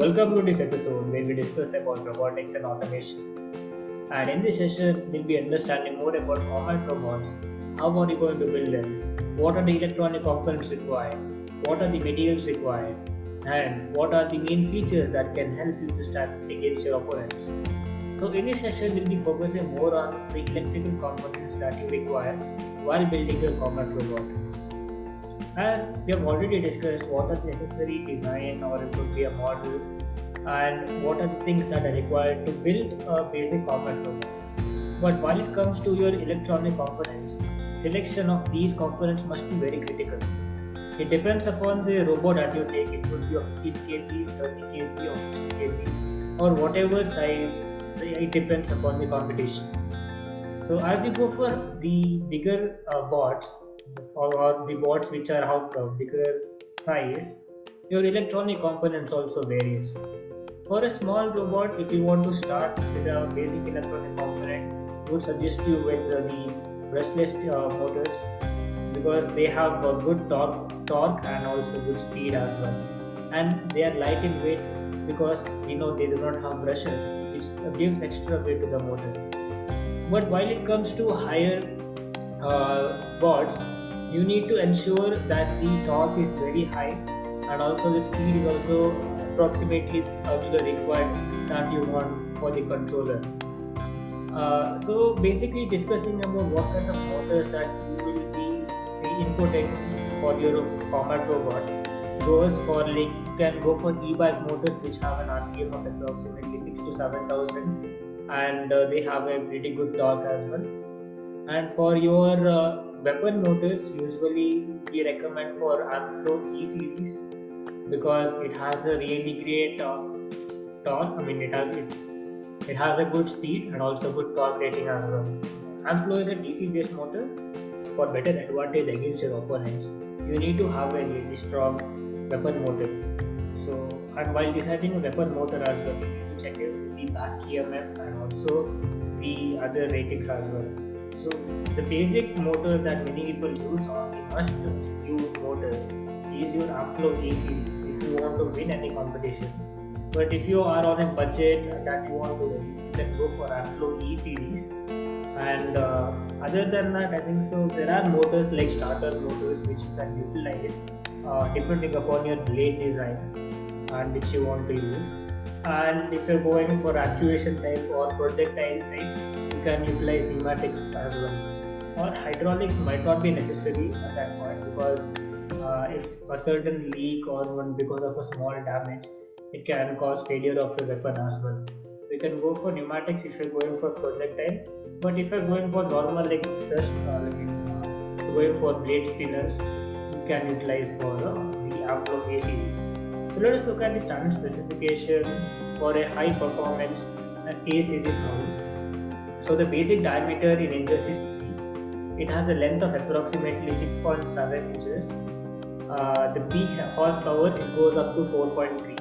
Welcome to this episode where we discuss about robotics and automation. And in this session, we'll be understanding more about combat robots. How are you going to build them? What are the electronic components required? What are the materials required? And what are the main features that can help you to stand against your opponents? So in this session, we'll be focusing more on the electrical components that you require while building your combat robot. As we have already discussed what are the necessary design or it could be a model and what are the things that are required to build a basic combat robot. But while it comes to your electronic components, selection of these components must be very critical. It depends upon the robot that you take, it could be of 15 kg, 30 kg, or 60 kg, or whatever size, it depends upon the competition. So, as you go for the bigger uh, bots, or, or the boards which are of bigger size, your electronic components also varies. For a small robot, if you want to start with a basic electronic component, I would suggest you with the brushless uh, motors because they have a good torque, torque and also good speed as well. And they are light in weight because you know they do not have brushes, which gives extra weight to the motor. But while it comes to higher uh, boards, you need to ensure that the torque is very high and also the speed is also approximately up to the required that you want for the controller. Uh, so basically discussing about what kind of motors that you will be inputting for your combat robot goes for like you can go for e-bike motors which have an RPM of approximately 6 to 7000 and uh, they have a pretty good torque as well and for your uh, weapon motors usually we recommend for Amplo E series because it has a really great uh, torque. I mean, it has it, it has a good speed and also good torque rating as well. Amplo is a DC based motor. For better advantage against your opponents, you need to have a really strong weapon motor. So, and while deciding weapon motor as well, you need to check the back EMF and also the other ratings as well so the basic motor that many people use or the must use motor is your Amplo A series if you want to win any competition. But if you are on a budget that you want to win, you can go for Amplo E series. And uh, other than that, I think so. There are motors like starter motors which you can utilize uh, depending upon your blade design and which you want to use. And if you're going for actuation type or projectile type, can utilize pneumatics as well. Or hydraulics might not be necessary at that point because uh, if a certain leak or one because of a small damage it can cause failure of your weapon as well. You can go for pneumatics if you're going for projectile but if you're going for normal like just uh, like, uh, going for blade spinners you can utilize for uh, the Amplo A series. So let us look at the standard specification for a high performance A series model so the basic diameter in inches is 3. It has a length of approximately 6.7 inches. Uh, the peak horsepower it goes up to 4.3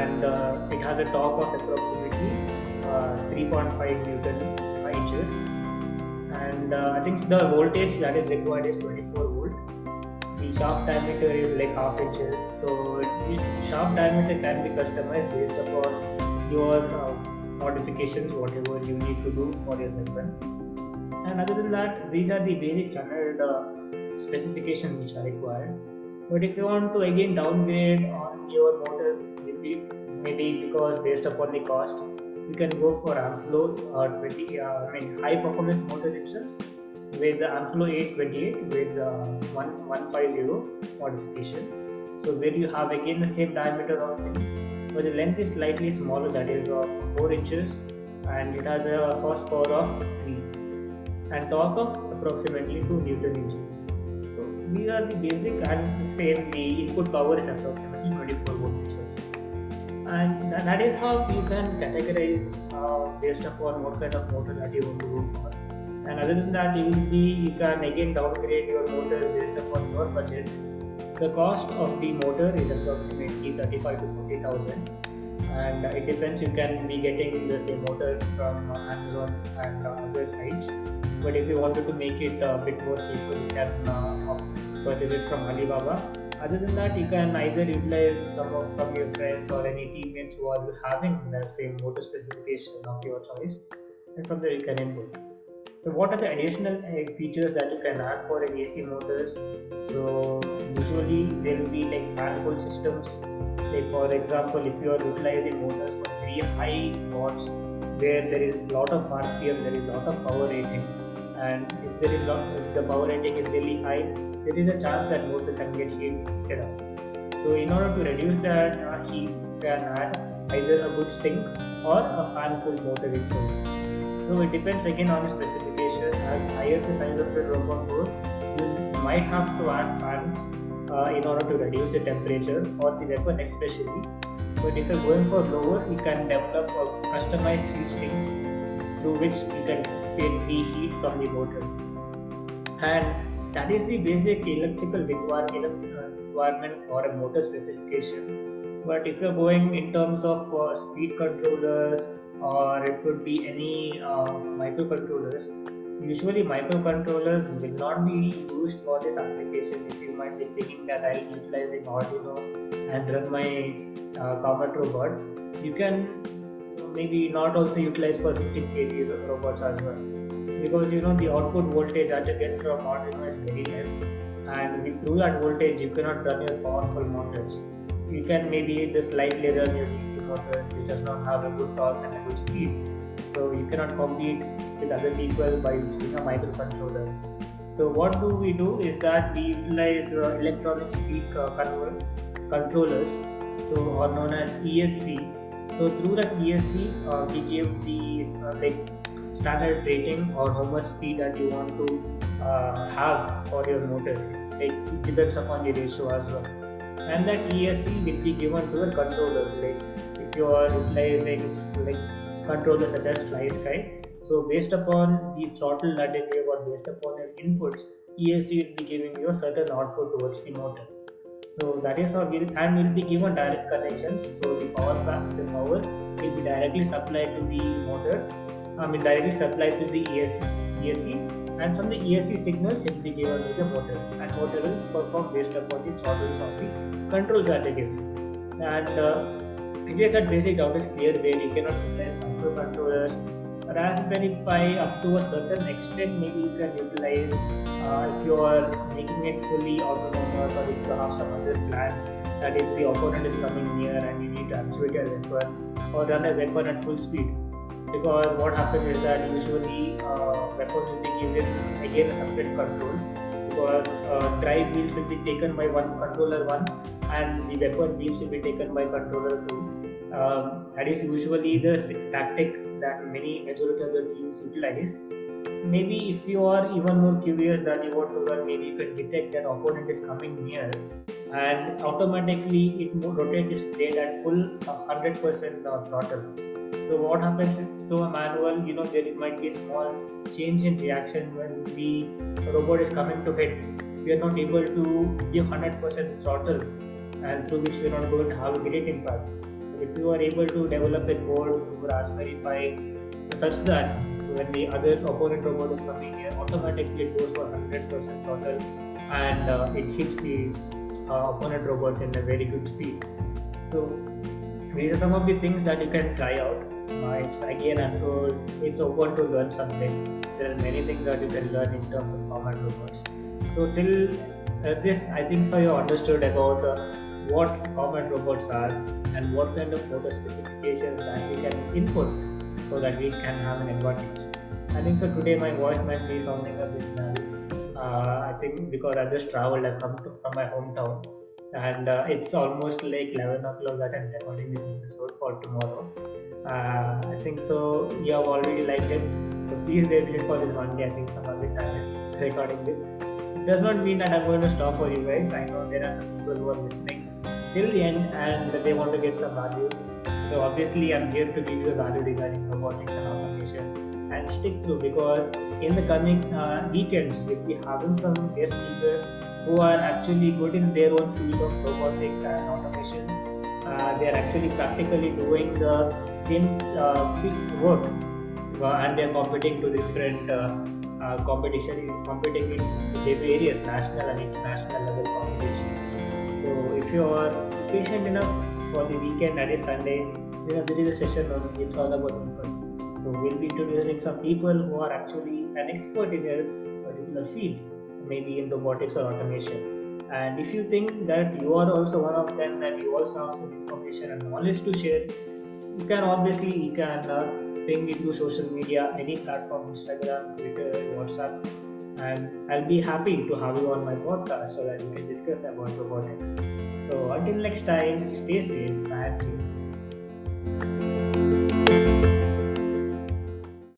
and uh, it has a torque of approximately uh, 3.5 newton inches and uh, I think the voltage that is required is 24 volt. The shaft diameter is like half inches so the shaft diameter can be customized based upon your uh, modifications whatever you need to do for your weapon and other than that these are the basic standard uh, specifications which are required. But if you want to again downgrade on your motor maybe, maybe because based upon the cost you can go for Amplo or 20 uh, I mean high performance motor itself with the Amplo 828 with uh, 150 modification. So where you have again the same diameter of thing but the length is slightly smaller that is of 4 inches and it has a horsepower of 3 and torque of approximately 2 newton inches. So these are the basic and same the input power is approximately 24 volt itself and that is how you can categorize uh, based upon what kind of motor that you want to go for. And other than that you will be you can again downgrade your motor based upon your budget the cost of the motor is approximately 35 to 40,000 and it depends you can be getting the same motor from Amazon and other sites but if you wanted to make it a bit more cheaper you can uh, purchase it from Alibaba Other than that, you can either utilize some of from your friends or any teammates who are having that same motor specification of your choice, and from there you can input. So, what are the additional uh, features that you can add for AC motors? So, usually there will be like fan coil systems. Like for example, if you are utilizing motors for very high watts, where there is a lot of RPM, there is a lot of power rating, and if there is lot, if the power rating is really high, there is a chance that motor can get heated up. So in order to reduce that uh, heat, you can add either a good sink or a fan cooled motor itself. So it depends again on the specification. As higher the size of your robot goes, you might have to add fans uh, in order to reduce the temperature or the weapon especially. But if you're going for lower, you can develop a customized heat sinks through which you can spin the heat from the motor. And that is the basic electrical requirement for a motor specification. But if you're going in terms of uh, speed controllers or it could be any uh, microcontrollers, usually microcontrollers will not be used for this application. If you might be thinking that I'll be utilizing Arduino and run my uh, robot, you can maybe not also utilize for 15 kg robots as well because you know the output voltage that you get from Arduino is very less and through that voltage you cannot run your powerful motors. You can maybe just lightly run your DC motor which does not have a good torque and a good speed. So you cannot compete with other people by using a microcontroller. So what do we do is that we utilize uh, electronic speed uh, controllers, so are known as ESC. So through that ESC, uh, we give the uh, like standard rating or how much speed that you want to uh, have for your motor. It depends upon the ratio as well. And that ESC will be given to the controller. Like if you are utilizing like controllers such as FlySky, so based upon the throttle that you give or based upon your inputs, ESC will be giving you a certain output towards the motor. So that is how we'll and will be given direct connections. So the power the power will be directly supplied to the motor I mean directly supplied to the ESC, ESC and from the ESC signals it will be given to the motor and motor will perform based upon the throttles of the controls that. And uh, I guess that basic doubt is clear where you cannot utilize microcontrollers. Raspberry Pi up to a certain extent maybe you can utilize uh, if you are making it fully autonomous or if you have some other plans that if the opponent is coming near and you need to actuate your weapon or run a weapon at full speed because what happens is that usually uh, weapons will be given again a separate control because uh, drive wheels will be taken by one controller one and the weapon wheels will be taken by controller two. Um, that is usually the tactic that many majority of the teams utilize. Maybe if you are even more curious that you want to run, maybe you can detect that opponent is coming near and automatically it rotates its blade at full 100% uh, throttle so what happens is, so a manual, you know, there might be small change in reaction when the robot is coming to hit. We are not able to give 100% throttle and through which we are not going to have a great impact. If you are able to develop a board through Raspberry Pi such that when the other opponent robot is coming here, automatically it goes for 100% throttle and uh, it hits the uh, opponent robot in a very good speed. So these are some of the things that you can try out uh, it's again it's open to learn something. There are many things that you can learn in terms of combat robots. So till uh, this, I think so you understood about uh, what combat robots are and what kind of motor specifications that we can input so that we can have an advantage. I think so today my voice might be sounding a bit. Uh, I think because I just traveled, I've come to, from my hometown and uh, it's almost like 11 o'clock that I'm recording this episode for tomorrow. Uh, I think so. You have already liked it. So please wait it for this one day. I think some other time recording. It does not mean that I'm going to stop for you guys. I know there are some people who are listening till the end and they want to get some value. So obviously I'm here to give you the value regarding robotics and automation and stick through because in the coming uh, weekends we'll be having some guest speakers who are actually good in their own field of robotics and automation uh, they are actually practically doing the same uh, work uh, and they are competing to different competition competing in various national and international level competitions So if you are patient enough for the weekend that is Sunday, you know there is a session on it's all about people. So we'll be introducing some people who are actually an expert in their particular field, maybe in robotics or automation. And if you think that you are also one of them, that you also have some information and knowledge to share, you can obviously you can uh, ping me through social media, any platform, Instagram, Twitter, WhatsApp, and I'll be happy to have you on my podcast so that we can discuss about robotics. So until next time, stay safe and cheers.